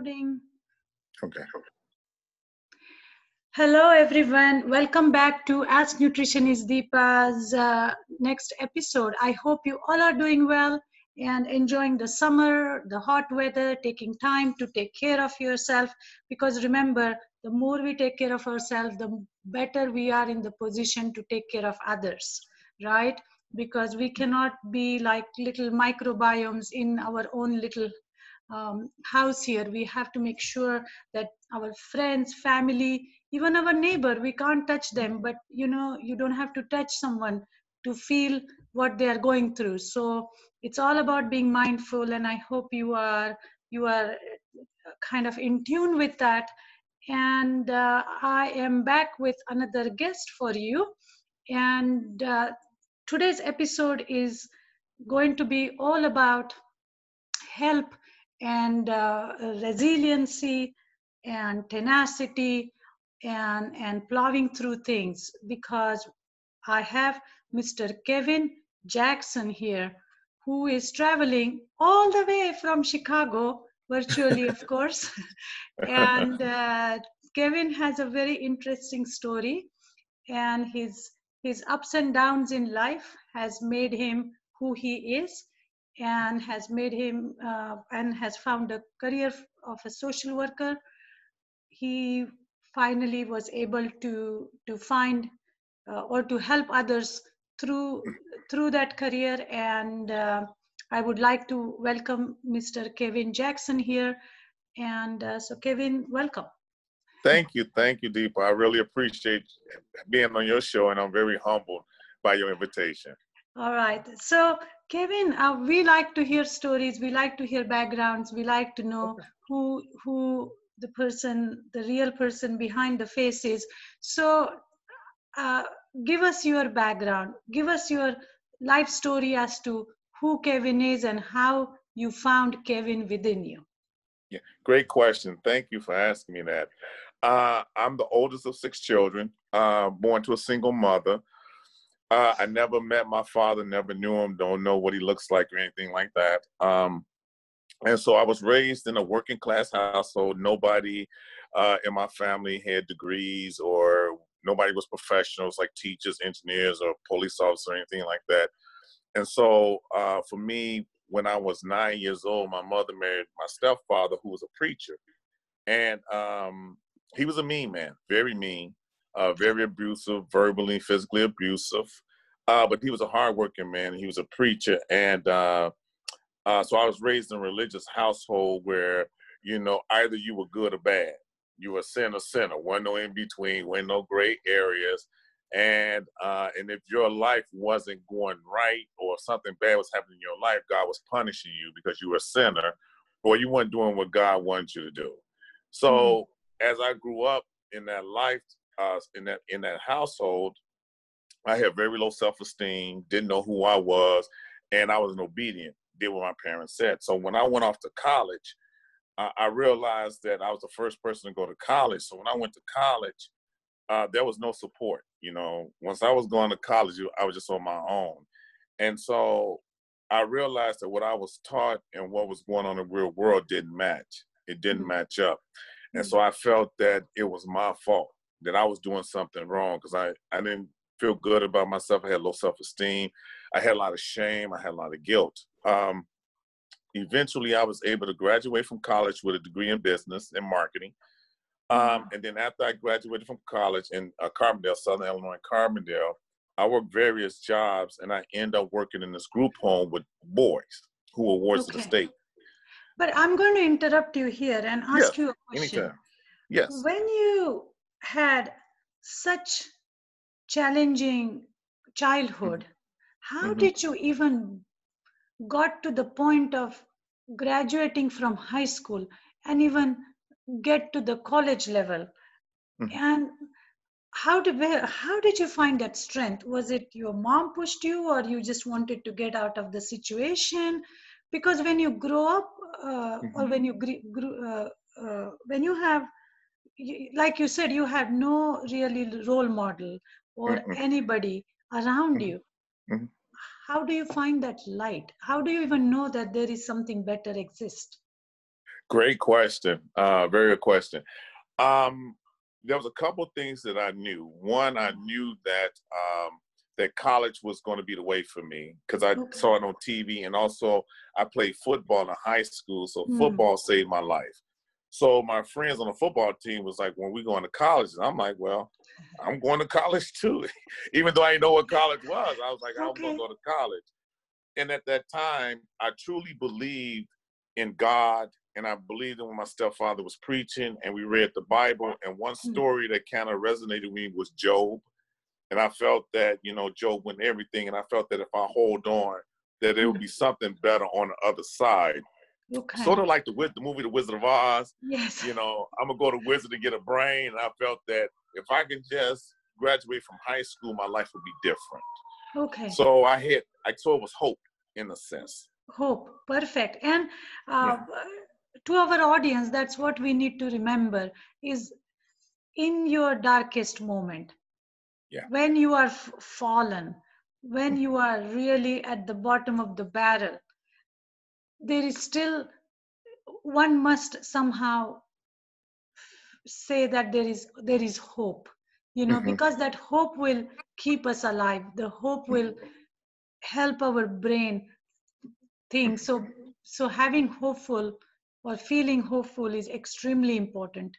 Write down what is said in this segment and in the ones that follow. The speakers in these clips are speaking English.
recording. Okay. Hello, everyone. Welcome back to Ask Nutritionist Deepa's uh, next episode. I hope you all are doing well and enjoying the summer, the hot weather, taking time to take care of yourself. Because remember, the more we take care of ourselves, the better we are in the position to take care of others, right? Because we cannot be like little microbiomes in our own little um, house here. We have to make sure that our friends family even our neighbor we can't touch them. But you know you don't have to touch someone to feel what they are going through. So it's all about being mindful and i hope you are you are kind of in tune with that. And uh, i am back with another guest for you. And uh, today's episode is going to be all about help and uh, resiliency and tenacity and and plowing through things because i have mr kevin jackson here who is traveling all the way from chicago virtually of course. And uh, kevin has a very interesting story and his his ups and downs in life has made him who he is and has made him uh, and has found a career of a social worker. He finally was able to to find uh, or to help others through through that career. And uh, i would like to welcome mr kevin jackson here. And uh, so kevin welcome. Thank you. Thank you deepa. I really appreciate being on your show and i'm very humbled by your invitation all right so Kevin, uh, we like to hear stories. We like to hear backgrounds. We like to know okay. who who the person, the real person behind the face is. So, uh, give us your background. Give us your life story as to who Kevin is and how you found Kevin within you. Yeah, great question. Thank you for asking me that. Uh, I'm the oldest of six children, uh, born to a single mother. Uh, I never met my father, never knew him, don't know what he looks like or anything like that. Um, and so I was raised in a working class household. Nobody uh, in my family had degrees or nobody was professionals like teachers, engineers, or police officers or anything like that. And so uh, for me, when I was nine years old, my mother married my stepfather, who was a preacher. And um, he was a mean man, very mean uh, very abusive, verbally, physically abusive. Uh, but he was a hardworking man. He was a preacher, and uh, uh, so I was raised in a religious household where you know either you were good or bad. You were sinner, sinner. One no in between. One no gray areas. And uh, and if your life wasn't going right or something bad was happening in your life, God was punishing you because you were a sinner, or you weren't doing what God wanted you to do. So mm-hmm. as I grew up in that life, uh, in that in that household, I had very low self esteem, didn't know who I was, and I was an obedient, did what my parents said. So when I went off to college, uh, I realized that I was the first person to go to college. So when I went to college, uh, there was no support. You know, once I was going to college, I was just on my own, and so I realized that what I was taught and what was going on in the real world didn't match. It didn't mm-hmm. match up, and so I felt that it was my fault that I was doing something wrong because I, I didn't feel good about myself. I had low self esteem. I had a lot of shame. I had a lot of guilt. Um, eventually, I was able to graduate from college with a degree in business and marketing. Um, and then after I graduated from college in uh, Carbondale, Southern Illinois, Carbondale, I worked various jobs and I end up working in this group home with boys who were wards okay. of the state. But I'm going to interrupt you here and ask you a question. Anytime. Yes. When you had such challenging childhood how mm-hmm. did you even got to the point of graduating from high school and even get to the college level mm-hmm. and how did how did you find that strength was it your mom pushed you or you just wanted to get out of the situation because when you grow up uh, mm-hmm. or when you grew, uh, uh, when you have like you said you had no really role model or mm-hmm. anybody around mm-hmm. you mm-hmm. how do you find that light how do you even know that there is something better exists Great question. Uh, very good question. Um, there was a couple things that I knew. One, I knew that um, that college was going to be the way for me because I okay. saw it on TV, and also I played football in high school, so mm. football saved my life. So my friends on the football team was like, "When we going to college?" And I'm like, "Well, I'm going to college too," even though I didn't know what college was. I was like, "I'm going to go to college." And at that time, I truly believed in God and I believed in when my stepfather was preaching and we read the Bible. And one hmm. story that kind of resonated with me was Job. And I felt that, you know, Job went everything. And I felt that if I hold on, that there would hmm. be something better on the other side. Okay. Sort of like the the movie The Wizard of Oz. Yes. You know, I'm gonna go to Wizard to get a brain. And I felt that if I can just graduate from high school, my life would be different. Okay. So I had I saw it was hope in a sense. Hope. Perfect. And uh, yeah to our audience that's what we need to remember is in your darkest moment yeah. when you are f- fallen when you are really at the bottom of the barrel there is still one must somehow say that there is there is hope you know mm-hmm. because that hope will keep us alive the hope will help our brain think so so having hopeful or feeling hopeful is extremely important.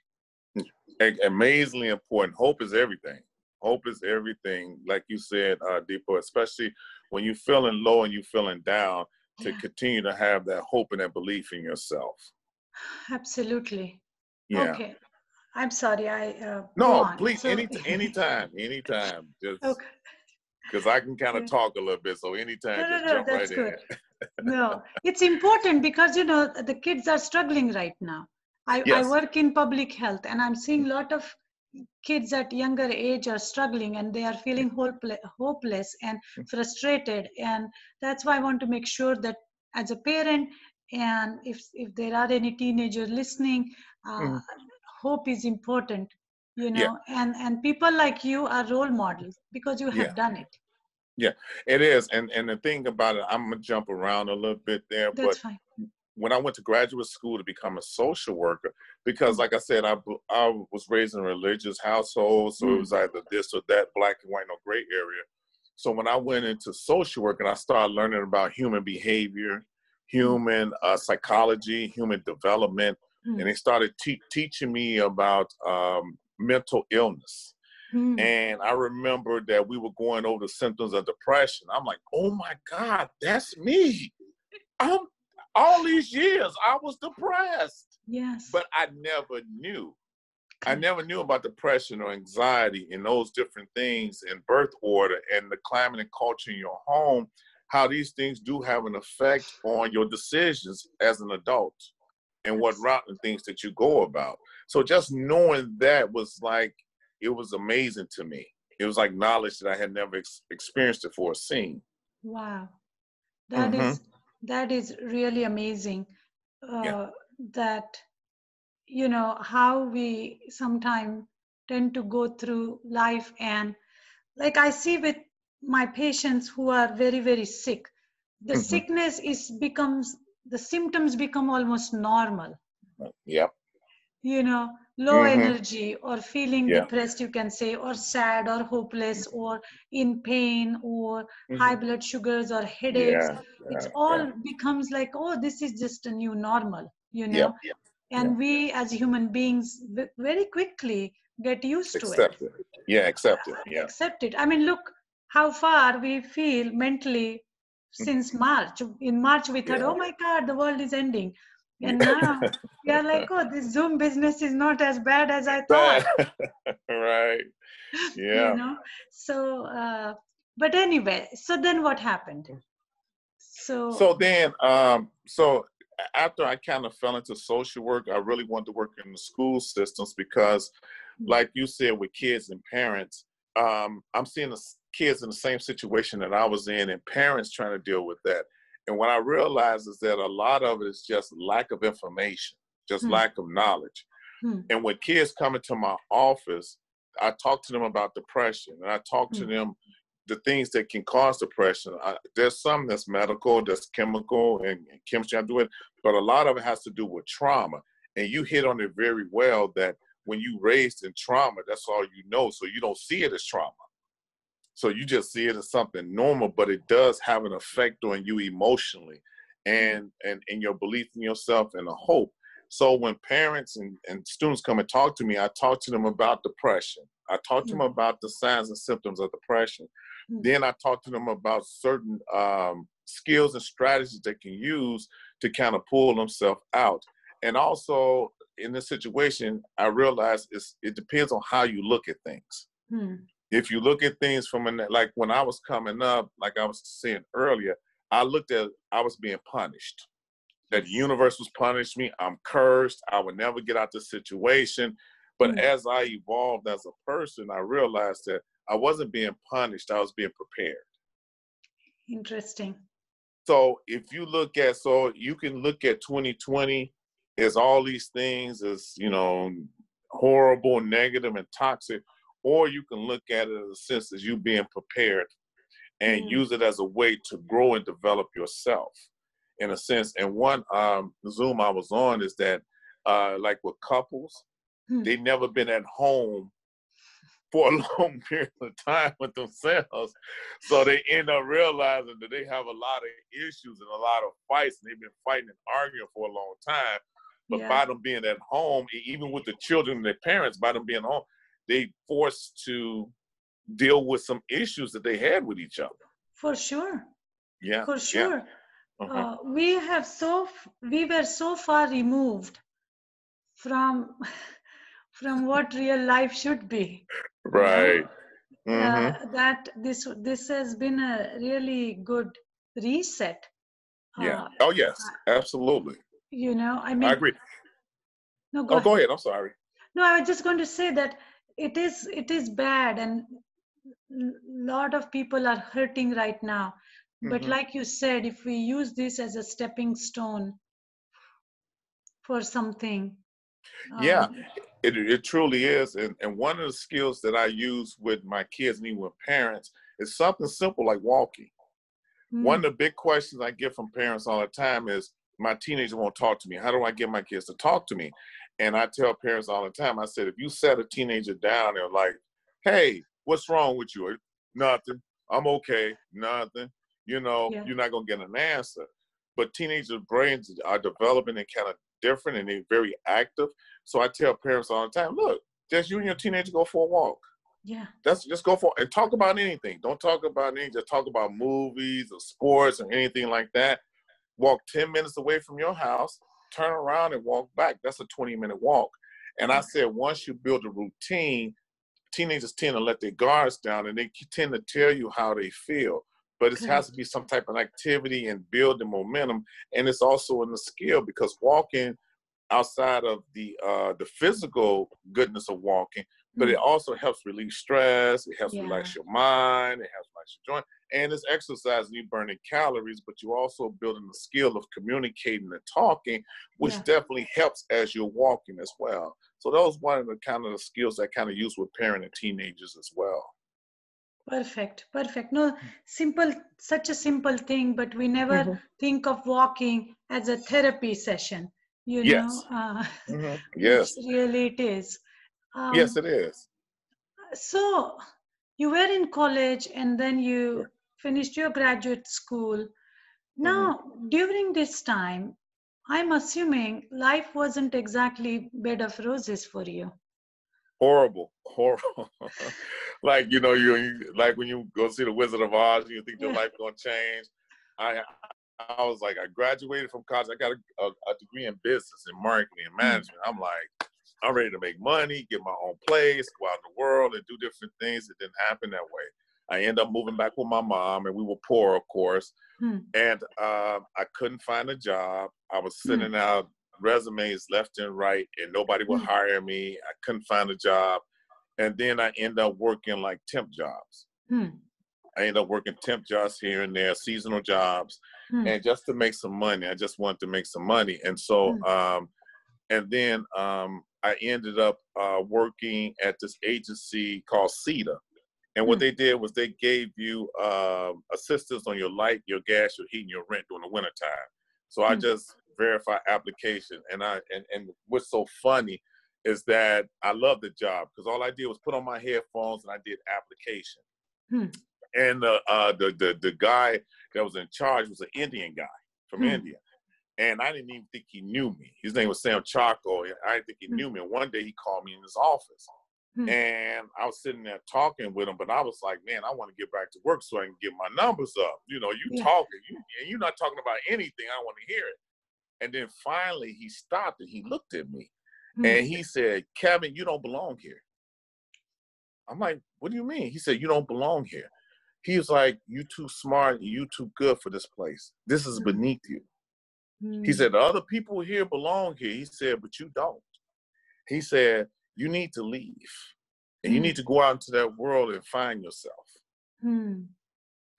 Amazingly important. Hope is everything. Hope is everything. Like you said, uh, Deepa, especially when you're feeling low and you're feeling down, to continue to have that hope and that belief in yourself. Absolutely. Yeah. Okay. I'm sorry. I uh, no, please. So, any anytime, anytime. Just okay. Because I can kind of talk a little bit, so anytime, no, just no, no, jump right good. in no it's important because you know the kids are struggling right now I, yes. I work in public health and i'm seeing a lot of kids at younger age are struggling and they are feeling hopeless and frustrated and that's why i want to make sure that as a parent and if if there are any teenagers listening uh, mm. hope is important you know yeah. and and people like you are role models because you have yeah. done it yeah, it is. And and the thing about it, I'm gonna jump around a little bit there, That's but fine. When I went to graduate school to become a social worker, because mm. like I said, I I was raised in a religious household, so mm. it was either this or that, black and white, no gray area. So when I went into social work and I started learning about human behavior, mm. human uh, psychology, human development, mm. and they started te- teaching me about um, mental illness Mm. And I remember that we were going over the symptoms of depression. I'm like, oh my God, that's me. I'm all these years I was depressed. Yes. But I never knew. I never knew about depression or anxiety and those different things and birth order and the climate and culture in your home, how these things do have an effect on your decisions as an adult and what route and things that you go about. So just knowing that was like it was amazing to me. It was like knowledge that I had never ex- experienced before seen. Wow, that mm-hmm. is that is really amazing. Uh, yeah. That you know how we sometimes tend to go through life and like I see with my patients who are very very sick, the mm-hmm. sickness is becomes the symptoms become almost normal. Yep. You know, low mm-hmm. energy or feeling yeah. depressed you can say or sad or hopeless or in pain or mm-hmm. high blood sugars or headaches yeah, yeah, it's all becomes like oh this is just a new normal you know and we as human beings very quickly get used accept to it. it yeah accept it yeah accept it i mean look how far we feel mentally mm-hmm. since march in march we thought oh my god the world is ending and now you're like, oh, this Zoom business is not as bad as I thought. right. Yeah. You know. So, uh, but anyway, so then what happened? So. So then, um, so after I kind of fell into social work, I really wanted to work in the school systems because, mm. like you said, with kids and parents, um, I'm seeing the kids in the same situation that I was in, and parents trying to deal with that. And what I realize is that a lot of it is just lack of information, just hmm. lack of knowledge. Hmm. And when kids come into my office, I talk to them about depression and I talk to hmm. them the things that can cause depression. I, there's some that's medical, that's chemical and, and chemistry. I do it, but a lot of it has to do with trauma. And you hit on it very well that when you raised in trauma, that's all you know. So you don't see it as trauma. So you just see it as something normal, but it does have an effect on you emotionally and and and your belief in yourself and a hope. So when parents and, and students come and talk to me, I talk to them about depression. I talk to mm-hmm. them about the signs and symptoms of depression. Mm-hmm. Then I talk to them about certain um, skills and strategies they can use to kind of pull themselves out. And also in this situation, I realize it's, it depends on how you look at things. Hmm. If you look at things from an, like when I was coming up, like I was saying earlier, I looked at I was being punished. That the universe was punishing me. I'm cursed. I would never get out the situation. But hmm. as I evolved as a person, I realized that I wasn't being punished. I was being prepared. Interesting. So if you look at so you can look at 2020 as all these things as you know horrible, negative, and toxic, or you can look at it in a sense as you being prepared and mm. use it as a way to grow and develop yourself in a sense. And one um, Zoom I was on is that uh, like with couples, mm. they never been at home for a long period of time with themselves. So they end up realizing that they have a lot of issues and a lot of fights, and they've been fighting and arguing for a long time. But yeah. by them being at home, even with the children and their parents, by them being home, they forced to deal with some issues that they had with each other. For sure. Yeah. For sure. Yeah. Uh-huh. Uh, we have so we were so far removed from from what real life should be right uh, mm-hmm. uh, that this this has been a really good reset yeah uh, oh yes absolutely you know i mean i agree no go, oh, ahead. go ahead i'm sorry no i was just going to say that it is it is bad and a lot of people are hurting right now mm-hmm. but like you said if we use this as a stepping stone for something yeah um, it, it truly is. And, and one of the skills that I use with my kids and even with parents is something simple like walking. Mm. One of the big questions I get from parents all the time is, my teenager won't talk to me. How do I get my kids to talk to me? And I tell parents all the time, I said, if you set a teenager down and like, hey, what's wrong with you? Nothing. I'm okay. Nothing. You know, yeah. you're not gonna get an answer. But teenagers' brains are developing and kind of different and they're very active. So I tell parents all the time, look, just you and your teenager go for a walk. Yeah. That's just go for and talk about anything. Don't talk about anything. Just talk about movies or sports or anything like that. Walk 10 minutes away from your house, turn around and walk back. That's a 20 minute walk. And I said, once you build a routine, teenagers tend to let their guards down and they tend to tell you how they feel. But it has to be some type of activity and building momentum. And it's also in the skill because walking outside of the uh, the physical goodness of walking, but it also helps relieve stress. It helps yeah. relax your mind. It helps relax your joint, and it's exercise and you burning calories, but you also building the skill of communicating and talking, which yeah. definitely helps as you're walking as well. So those one of the kind of the skills I kind of use with parent and teenagers as well. Perfect, perfect. No, simple, such a simple thing, but we never mm-hmm. think of walking as a therapy session you yes. know uh, mm-hmm. yes really it is um, yes it is so you were in college and then you finished your graduate school now mm-hmm. during this time i'm assuming life wasn't exactly bed of roses for you horrible horrible like you know you like when you go see the wizard of oz you think your life gonna change i I was like, I graduated from college. I got a, a, a degree in business and marketing and hmm. management. I'm like, I'm ready to make money, get my own place, go out in the world and do different things. It didn't happen that way. I end up moving back with my mom, and we were poor, of course. Hmm. And uh, I couldn't find a job. I was hmm. sending hmm. out resumes left and right, and nobody would hmm. hire me. I couldn't find a job. And then I end up working like temp jobs. Hmm. I end up working temp jobs here and there, seasonal jobs mm. and just to make some money. I just wanted to make some money, and so um, and then um, I ended up uh, working at this agency called CEDA. And what mm. they did was they gave you uh, assistance on your light, your gas, your heat, and your rent during the wintertime. So I hmm. just verify application. And I and, and what's so funny is that I love the job because all I did was put on my headphones and I did application. Hmm. And uh, uh, the the the guy that was in charge was an Indian guy from Hmm. India, and I didn't even think he knew me. His name was Sam Chaco. and I didn't think he Hmm. knew me. And one day he called me in his office, Hmm. and I was sitting there talking with him. But I was like, man, I want to get back to work so I can get my numbers up. You know, you Yeah. talking, you and you're not talking about anything. I want to hear it. And then finally he stopped and he looked at me Hmm. and he said, Kevin, you don't belong here. I'm like, what do you mean? He said, you don't belong here. He was like, you too smart, you too good for this place. This is Mhm. beneath you. Hmm. He said, the other people here belong here. He said, but you don't. He said, you need to leave. And you Mm. need to go out into that world and find yourself. Hmm.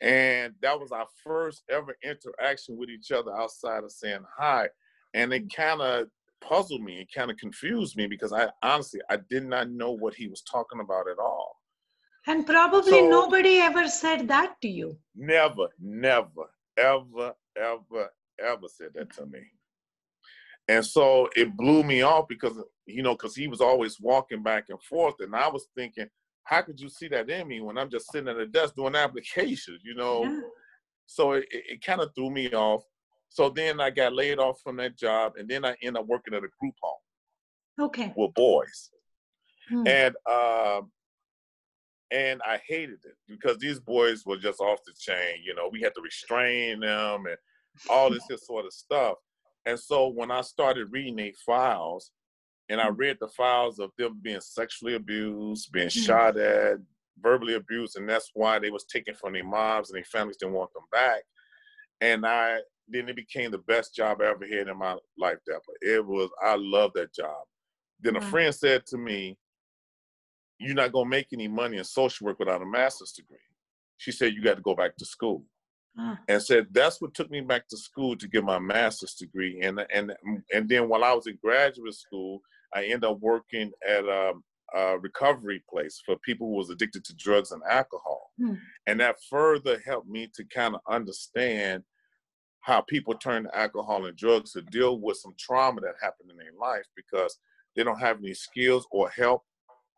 And that was our first ever interaction with each other outside of saying hi. And it kind of puzzled me. It kind of confused me because I honestly, I did not know what he was talking about at all. And probably So- nobody ever said that to you. Never, never, ever, ever, ever said that to me. And so it blew me off because, you know, because he was always walking back and forth. And I was thinking, how could you see that in me when I'm just sitting at a desk doing applications, you know? Yeah. so it, it, it kind of threw me off. So then I got laid off from that job, and then I ended up working at a group home Okay. with boys, Hmm. and um, and I hated it because these boys were just off the chain. You know, we had to restrain them and all this sort of stuff. And so when I started reading their files, and I read the files of them being sexually abused, being Mhm. shot at, verbally abused, and that's why they was taken from their moms and their families didn't want them back. And I then it became the best job I ever had in my life. That it was I love that job. Then a Wow. friend said to me, "You're not gonna make any money in social work without a master's degree." She said, "You got to go back to school." Ah, and said that's what took me back to school to get my master's degree and and and then while I was in graduate school I ended up working at a, a recovery place for people who was addicted to drugs and alcohol Hmm. and that further helped me to kind of understand how people turn to alcohol and drugs to deal with some trauma that happened in their life because they don't have any skills or help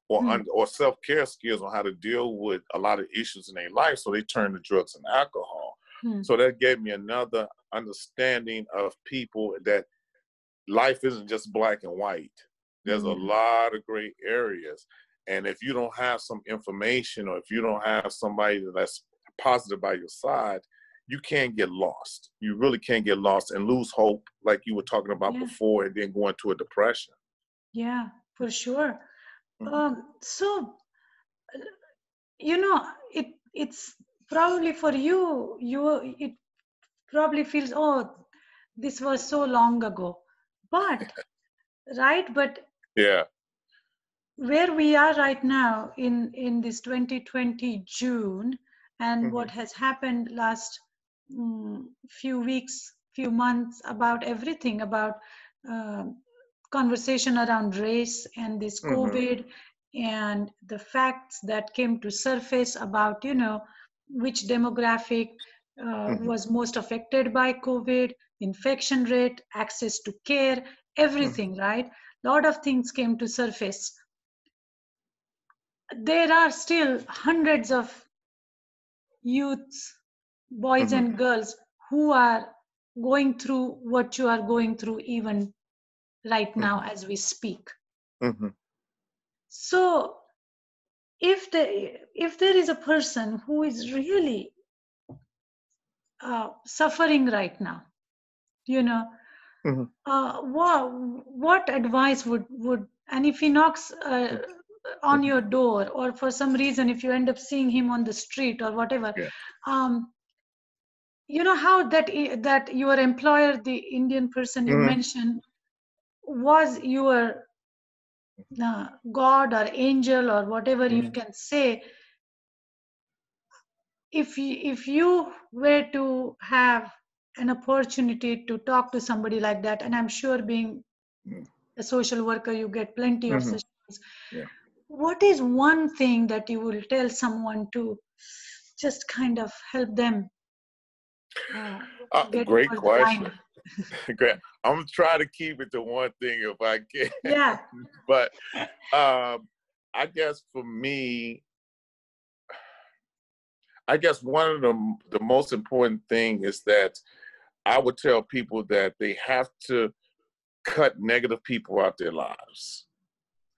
or Hmm. un- or self care skills on how to deal with a lot of issues in their life, so they turn to drugs and alcohol. Hmm. So that gave me another understanding of people that life isn't just black and white. There's a Mhm. lot of gray areas, and if you don't have some information or if you don't have somebody that's positive by your side, you can't get lost. You really can't get lost and lose hope, like you were talking about Yeah. before, and then go into a depression. yeah, for sure. Mhm. Um, so, uh, you know, it it's probably for you. You it probably feels oh, this was so long ago, but right, but Yeah. where we are right now in in this 2020 June and Mhm. what has happened last mm, few weeks, few months about everything about um conversation around race and this Mhm. COVID and the facts that came to surface about you know which demographic uh, Mhm. was most affected by COVID, infection rate, access to care, everything, right? a lot of things came to surface there are still hundreds of youths boys Mhm. and girls who are going through what you are going through even right now as we speak hmm so if the if there is a person who is really uh, suffering right now you know Mhm. uh, what, what advice would would and if he knocks uh, on Mhm. your door or for some reason if you end up seeing him on the street or whatever Yeah. um, you know how that that your employer the indian person you Mhm. mentioned was your uh, god or angel or whatever you Mhm. can say if you, if you were to have an opportunity to talk to somebody like that and i'm sure being Mm. a social worker you get plenty of Mhm. such things Yeah. what is one thing that you will tell someone to just kind of help them uh, Uh, great question. great. I'm gonna try to keep it to one thing if I can. Yeah. but um, I guess for me, I guess one of the the most important thing is that I would tell people that they have to cut negative people out their lives.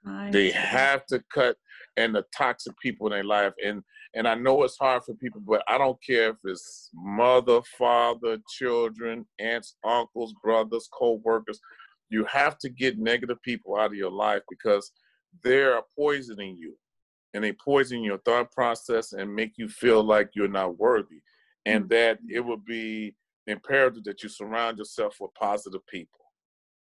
I they see. have to cut and the toxic people in their life. And and I know it's hard for people, but I don't care if it's mother, father, children, aunts, uncles, brothers, co-workers. You have to get negative people out of your life because they're poisoning you and they poison your thought process and make you feel like you're not worthy. And mm. that it would be imperative that you surround yourself with positive people.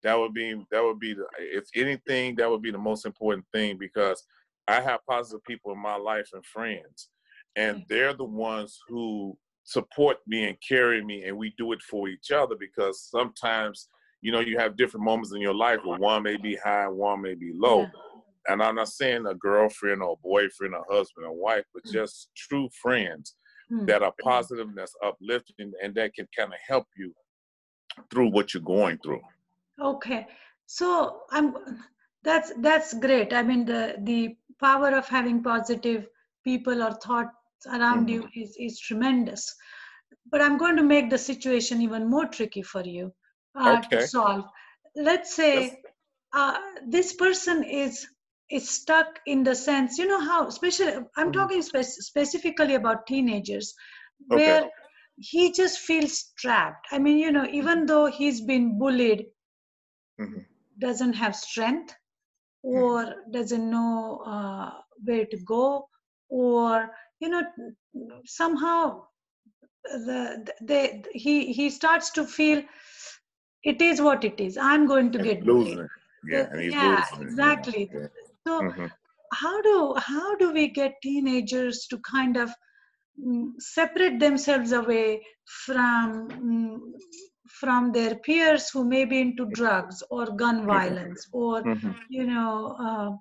That would be that would be the, if anything that would be the most important thing because I have positive people in my life and friends, and mm. they're the ones who support me and carry me, and we do it for each other because sometimes you know you have different moments in your life where one may be high, one may be low. Yeah and I'm not saying a girlfriend or a boyfriend or husband or wife, but mm. just true friends mm. that are positive, that's uplifting, and that can kind of help you through what you're going through. Okay, so I'm that's that's great. I mean the the power of having positive people or thoughts around mm-hmm. you is is tremendous. But I'm going to make the situation even more tricky for you uh, okay. to solve. Let's say yes. uh, this person is is stuck in the sense you know how especially i'm mm-hmm. talking spe- specifically about teenagers where okay. he just feels trapped i mean you know even mm-hmm. though he's been bullied mm-hmm. doesn't have strength. Or mm-hmm. doesn't know uh, where to go or you know somehow the they he he starts to feel it is what it is i'm going to get losing yeah, yeah exactly yeah. So mm-hmm. how do how do we get teenagers to kind of mm, separate themselves away from mm, from their peers who may be into drugs or gun violence or mm-hmm. you know uh,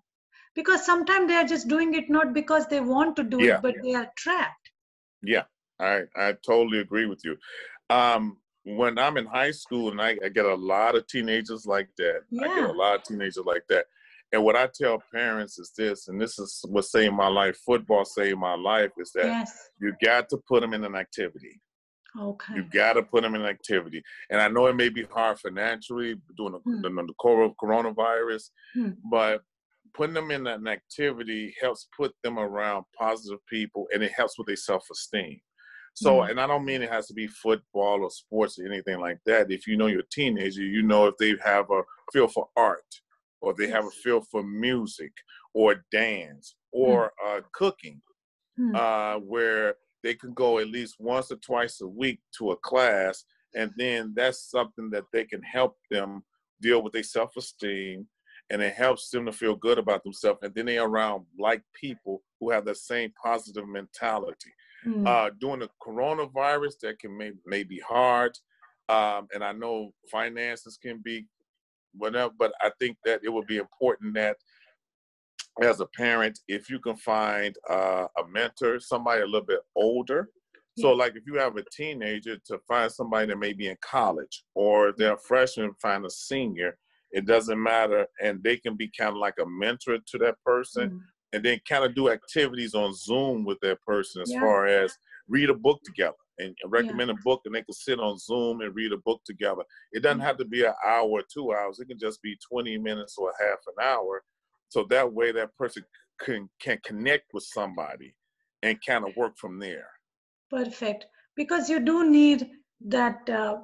because sometimes they are just doing it not because they want to do yeah. it but they are trapped yeah i i totally agree with you um when i'm in high school and i, I get a lot of teenagers like that yeah. i get a lot of teenagers like that and what I tell parents is this, and this is what saved my life. Football saved my life. Is that yes. you got to put them in an activity. Okay. You got to put them in activity, and I know it may be hard financially doing the, hmm. the, the coronavirus, hmm. but putting them in an activity helps put them around positive people, and it helps with their self-esteem. So, hmm. and I don't mean it has to be football or sports or anything like that. If you know you're teenager, you know if they have a feel for art, or they have a feel for music or dance or uh, cooking, uh, where they can go at least once or twice a week to a class, and then that's something that they can help them deal with their self-esteem, and it helps them to feel good about themselves, and then they're around like people who have the same positive mentality. Mm. Uh, during the coronavirus, that can may, may be hard. Um, and I know finances can be whatever. But I think that it would be important that as a parent, if you can find uh, a mentor, somebody a little bit older. So, like if you have a teenager, to find somebody that may be in college, or they're a freshman, find a senior. It doesn't matter, and they can be kind of like a mentor to that person, mm-hmm. and then kind of do activities on Zoom with that person, as yeah. far as read a book together and recommend yeah. a book and they can sit on Zoom and read a book together. It doesn't have to be an hour or two hours. It can just be 20 minutes or half an hour. So that way that person can can connect with somebody and kind of work from there. Perfect. Because you do need that uh,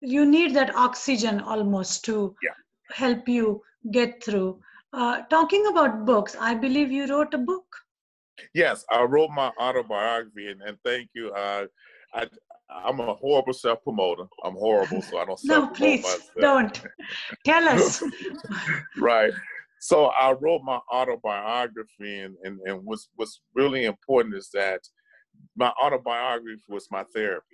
you need that oxygen almost to yeah. help you get through. Uh, talking about books, I believe you wrote a book. Yes, I wrote my autobiography, and, and thank you. Uh, I I'm a horrible self promoter. I'm horrible, so I don't. no, please myself. don't. Tell us. right. So I wrote my autobiography, and, and, and what's what's really important is that my autobiography was my therapy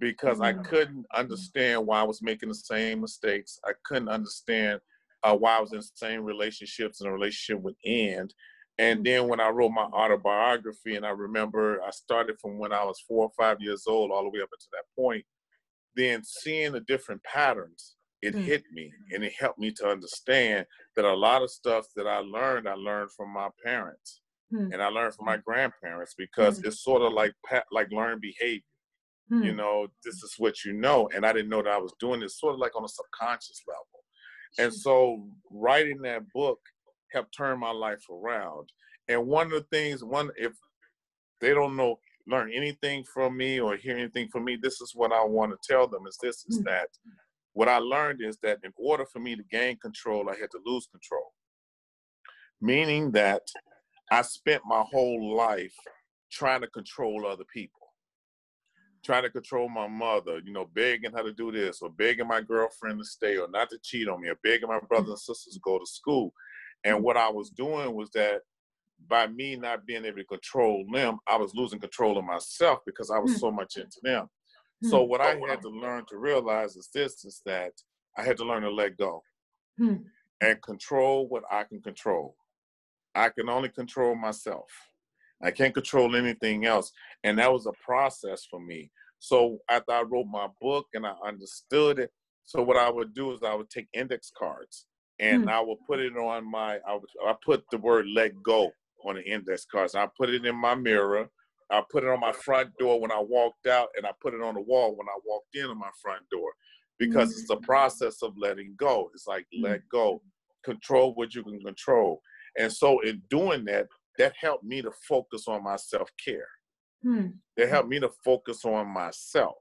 because. I couldn't understand why I was making the same mistakes. I couldn't understand uh, why I was in the same relationships and a relationship would end. And then when I wrote my autobiography, and I remember I started from when I was four or five years old all the way up until that point, then seeing the different patterns, it Mm. hit me and it helped me to understand that a lot of stuff that I learned, I learned from my parents Hmm. and I learned from my grandparents because it's sort of like like learned behavior. Hmm. You know, this is what you know, and I didn't know that I was doing this sort of like on a subconscious level. And so writing that book helped turn my life around. And one of the things, one if they don't know learn anything from me or hear anything from me, this is what I want to tell them is this is Mm. that what I learned is that in order for me to gain control, I had to lose control. Meaning that I spent my whole life trying to control other people trying to control my mother, you know, begging her to do this or begging my girlfriend to stay or not to cheat on me or begging my brothers and sisters to go to school. And what I was doing was that by me not being able to control them, I was losing control of myself because I was Hmm. so much into them. Hmm. So what I had to learn to realize is this is that I had to learn to let go Hmm. and control what I can control. I can only control myself. I can't control anything else. And that was a process for me. So after I wrote my book and I understood it, so what I would do is I would take index cards and Hmm. I would put it on my I would I put the word let go on the index cards. I put it in my mirror. I put it on my front door when I walked out, and I put it on the wall when I walked in on my front door. Because it's the process of letting go. It's like let go, control what you can control. And so in doing that, that helped me to focus on my self-care. Hmm. It helped me to focus on myself.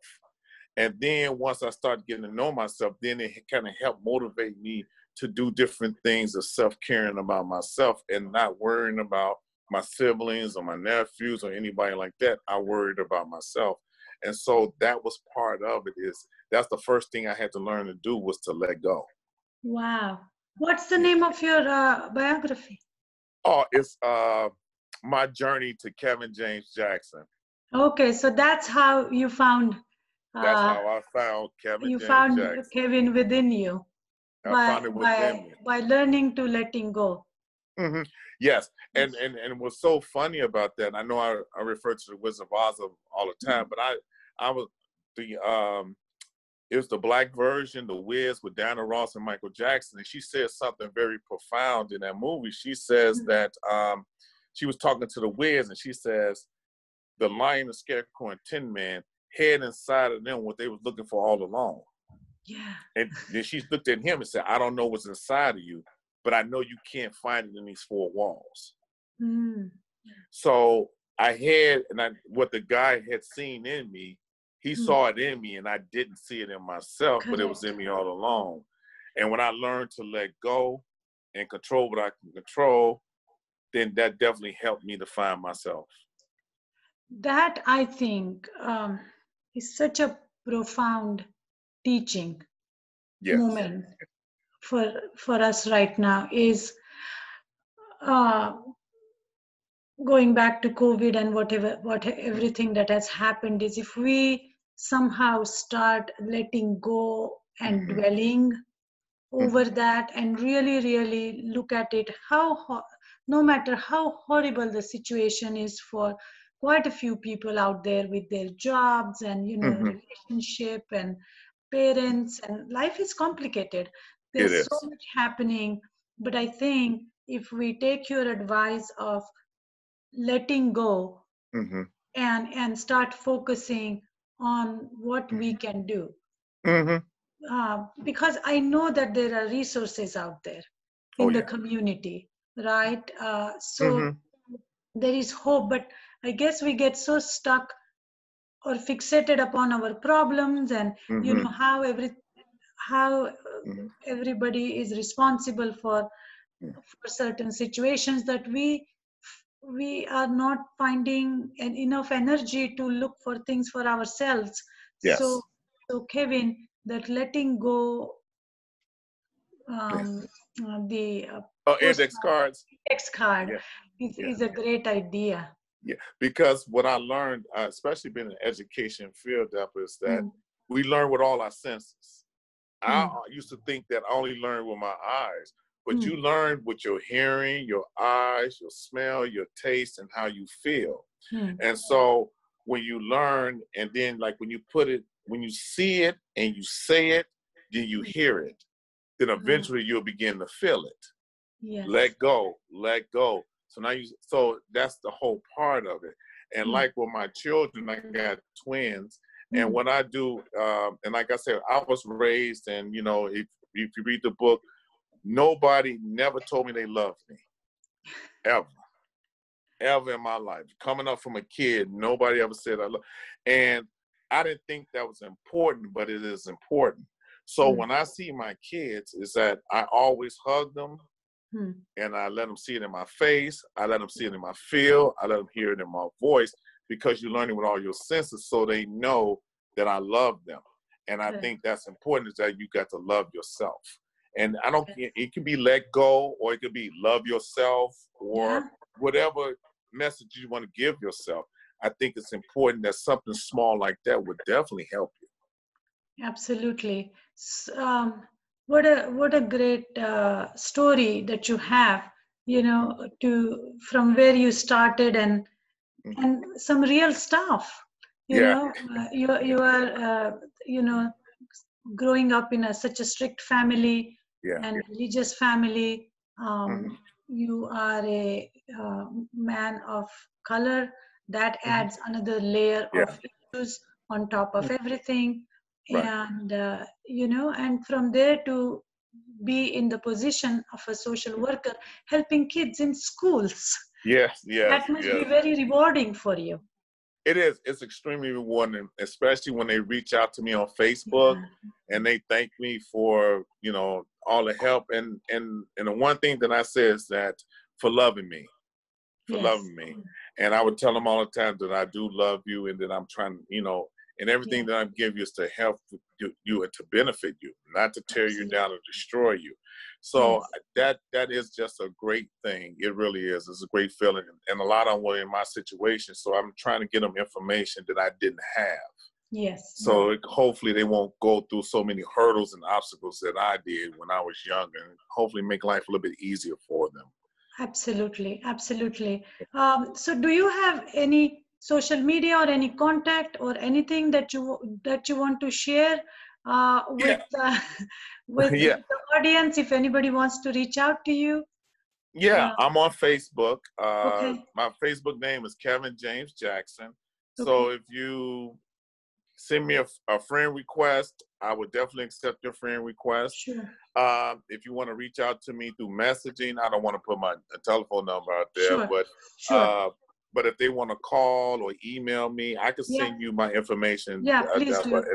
And then once I started getting to know myself, then it kind of helped motivate me to do different things of self-caring about myself and not worrying about my siblings or my nephews or anybody like that. I worried about myself. And so that was part of it is that's the first thing I had to learn to do was to let go. Wow. What's the name of your uh, biography? Oh, it's uh my journey to Kevin James Jackson. Okay, so that's how you found. That's uh, how I found Kevin you James found Jackson. Kevin within you I by, found it within by, me. by learning to letting go. Hmm Yes, and, and and what's so funny about that, I know I, I refer to the Wizard of Oz all the time, but I I was the um it was the black version, the Wiz with Diana Ross and Michael Jackson, and she said something very profound in that movie. She says Mhm. that um she was talking to the Wiz, and she says the Lion, the Scarecrow, and Tin Man had inside of them what they was looking for all along. Yeah. And then she looked at him and said, I don't know what's inside of you, but I know you can't find it in these four walls. Mm. So I had, and I, what the guy had seen in me, he Hmm. saw it in me, and I didn't see it in myself, but it was in me all along. And when I learned to let go and control what I can control, then that definitely helped me to find myself. That I think um, is such a profound teaching Yes. moment for for us right now is uh, going back to covid and whatever what everything that has happened is if we somehow start letting go and Mhm. dwelling over that and really really look at it how ho- no matter how horrible the situation is for quite a few people out there with their jobs and you know Mhm. relationship and parents and life is complicated there's so much happening but i think if we take your advice of letting go hmm and and start focusing on what we can do hmm uh, because i know that there are resources out there in Oh, the yeah. community right uh, so Mhm. there is hope but i guess we get so stuck or fixated upon our problems and you Mhm. know how every how Mhm. everybody is responsible for Mm. for certain situations that we we are not finding an enough energy to look for things for ourselves Yes. so so kevin that letting go um, uh, the uh, Oh, index cards. index card Yeah, is, yeah. is a great idea Yeah, because what I learned, uh, especially being in education field, up is that Mm. we learn with all our senses. I Mm. uh, used to think that I only learned with my eyes, but Mm. you learn with your hearing, your eyes, your smell, your taste, and how you feel. Hmm. And so when you learn, and then like when you put it when you see it and you say it, then you hear it. Then eventually you'll begin to feel it. Yes. Let go, let go. So now you so that's the whole part of it. And Mm. like with my children, I got twins. And Mm. what I do, um, and like I said, I was raised, and you know, if if you read the book, nobody never told me they loved me, ever, ever in my life. Coming up from a kid, nobody ever said I love, and I didn't think that was important, but it is important. So Mm. when I see my kids, is that I always hug them, Hmm. and I let them see it in my face. I let them see it in my feel. I let them hear it in my voice because you're learning with all your senses, so they know that I love them. And I think that's important is that you got to love yourself. And I don't. It can be let go, or it could be love yourself, or Yeah. whatever message you want to give yourself. I think it's important that something small like that would definitely help you. Absolutely. Um, what a what a great uh, story that you have. You know, to from where you started and Mhm. and some real stuff. You Yeah. know, uh, you you are uh, you know growing up in a such a strict family Yeah. and religious family. Um, Mhm. You are a uh, man of color. That Mhm. adds another layer Yeah. of issues on top of everything Right. and uh, you know and from there to be in the position of a social worker helping kids in schools Yes. Yes. that must yes. be very rewarding for you It is. It's extremely rewarding, especially when they reach out to me on Facebook mm-hmm. and they thank me for you know all the help. And and and the one thing that I say is that for loving me, for Yes. loving me. And I would tell them all the time that I do love you and that I'm trying, you know, and everything Yeah. that I give you is to help you, you and to benefit you, not to tear you down or destroy you. So Yes. that that is just a great thing. It really is. It's a great feeling, and a lot of them were in my situation. So I'm trying to get them information that I didn't have. yes So it, hopefully they won't go through so many hurdles and obstacles that I did when I was younger, and hopefully make life a little bit easier for them. absolutely absolutely um, so do you have any social media or any contact or anything that you that you want to share uh, with uh, with Yeah. the audience if anybody wants to reach out to you Yeah, Yeah. I'm on Facebook. Uh, Okay. My Facebook name is Kevin James Jackson. So if you send me a, a friend request, I would definitely accept your friend request. sure Um, if you want to reach out to me through messaging, I don't want to put my uh, telephone number out there, Sure. but sure uh, but if they want to call or email me, I can Yeah. send you my information. Yeah, uh, please do. what-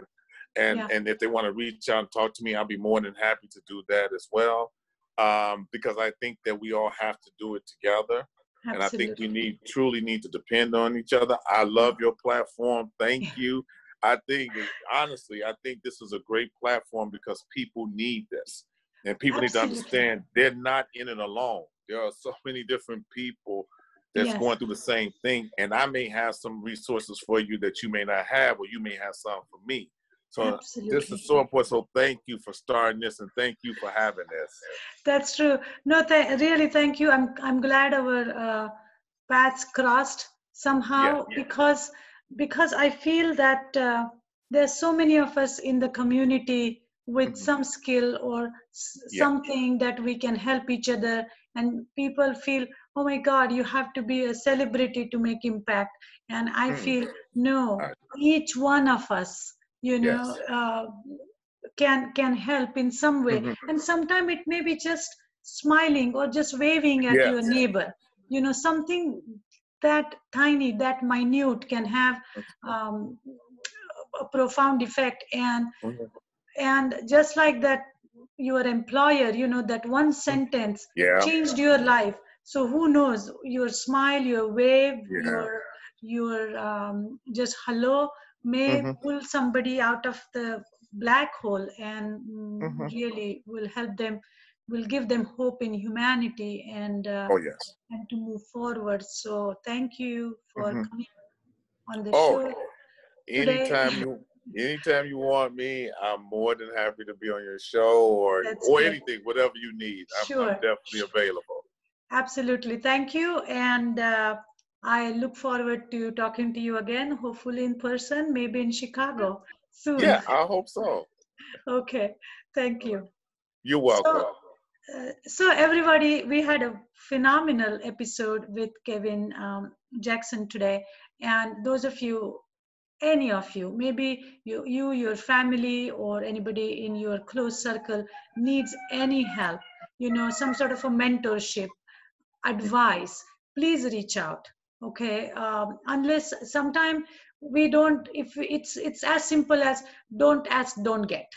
and Yeah. and if they want to reach out and talk to me, I'll be more than happy to do that as well. Um, because I think that we all have to do it together, and I think we need truly need to depend on each other. I love your platform. Thank Yeah. you. I think honestly, I think this is a great platform because people need this, and people need to understand they're not in it alone. There are so many different people that's Yes. going through the same thing, and I may have some resources for you that you may not have, or you may have some for me. So Absolutely. this is so important. So thank you for starting this, and thank you for having this. That's true. No, th- really, thank you. I'm I'm glad our uh, paths crossed somehow Yeah. because because I feel that uh, there's so many of us in the community with Mhm. some skill or s- Yeah. something that we can help each other, and people feel, oh my God, you have to be a celebrity to make impact. And I Mm. feel no, Right. each one of us, you know. Yes. Uh, can can help in some way Mhm. and sometimes it may be just smiling or just waving at Yes. your neighbor you know something that tiny that minute can have um, a profound effect and Mhm. and just like that your employer you know that one sentence Yeah. changed your life so who knows your smile your wave Yeah. your your um, just hello may Mhm. pull somebody out of the black hole and mm, Mhm. really will help them will give them hope in humanity and uh, Oh yes. and to move forward so thank you for Mhm. coming on the Oh, show today. anytime you anytime you want me, I'm more than happy to be on your show or That's or great. anything, whatever you need. I'm, Sure. I'm definitely available. Absolutely. Thank you. And uh, I look forward to talking to you again, hopefully in person, maybe in Chicago. soon. Yeah, I hope so. okay, thank you. You're welcome. So, uh, so everybody, we had a phenomenal episode with Kevin um, Jackson today, and those of you, any of you, maybe you, you, your family, or anybody in your close circle needs any help, you know, some sort of a mentorship, advice, please reach out. Okay, um, unless sometime we don't. If it's it's as simple as don't ask, don't get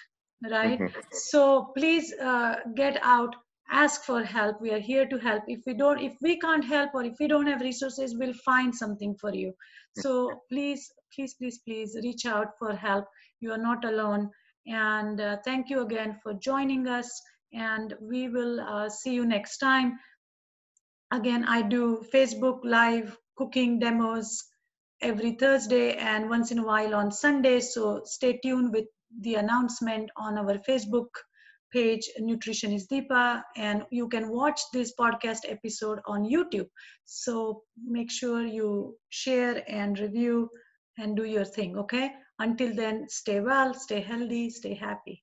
right? Mhm. so please uh, get out ask for help. We are here to help. If we don't if we can't help or if we don't have resources we'll find something for you. So please please please please reach out for help. You are not alone. And uh, thank you again for joining us. And we will uh, see you next time again i do facebook live cooking demos every thursday and once in a while on sunday. So stay tuned with the announcement on our facebook page nutrition is deepa and you can watch this podcast episode on youtube. So make sure you share and review and do your thing okay? Until then stay well stay healthy stay happy